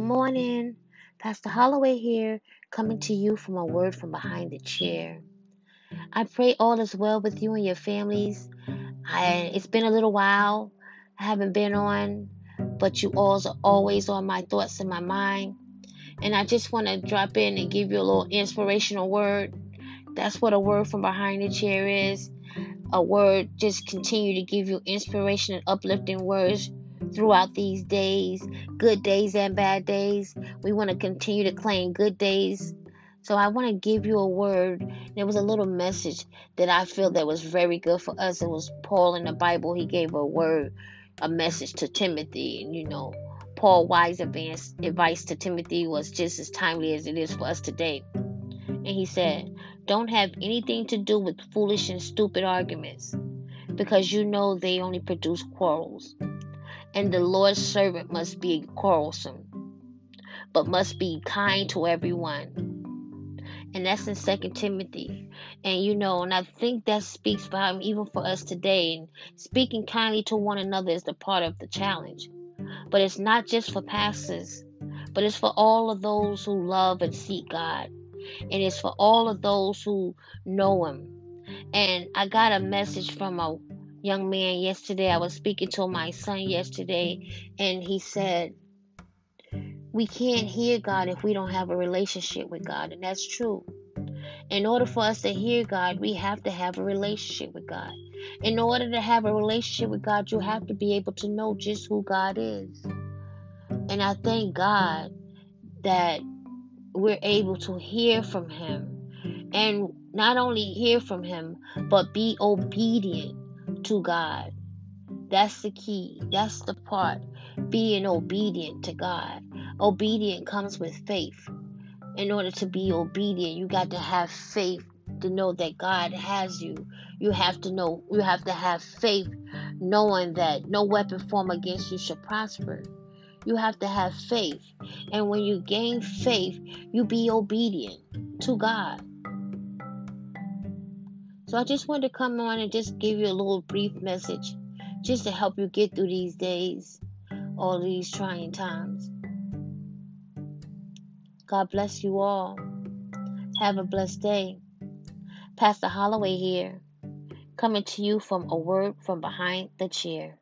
morning. Pastor Holloway here, coming to you from a word from behind the chair. I pray all is well with you and your families. I, it's been a little while. I haven't been on, but you all are always on my thoughts and my mind. And I just want to drop in and give you a little inspirational word. That's what a word from behind the chair is. A word just continue to give you inspiration and uplifting words throughout these days, good days and bad days. We want to continue to claim good days. So I want to give you a word. There was a little message that I feel that was very good for us. It was Paul in the Bible. He gave a word, a message to Timothy, and you know, Paul wise advice advice to Timothy was just as timely as it is for us today. And he said, "Don't have anything to do with foolish and stupid arguments, because you know they only produce quarrels." And the mm-hmm. Lord's servant must be quarrelsome, but must be kind to everyone. And that's in Second Timothy. And you know, and I think that speaks for him even for us today. And speaking kindly to one another is the part of the challenge. But it's not just for pastors, but it's for all of those who love and seek God. And it's for all of those who know Him. And I got a message from a young man yesterday. I was speaking to my son yesterday, and he said, We can't hear God if we don't have a relationship with God. And that's true. In order for us to hear God, we have to have a relationship with God. In order to have a relationship with God, you have to be able to know just who God is. And I thank God that we're able to hear from Him and not only hear from Him, but be obedient to God. That's the key. That's the part. Being obedient to God. Obedient comes with faith. In order to be obedient, you got to have faith to know that God has you. You have to know, you have to have faith knowing that no weapon formed against you shall prosper. You have to have faith. And when you gain faith, you be obedient to God. So I just wanted to come on and just give you a little brief message just to help you get through these days, all these trying times. God bless you all. Have a blessed day. Pastor Holloway here, coming to you from a word from behind the chair.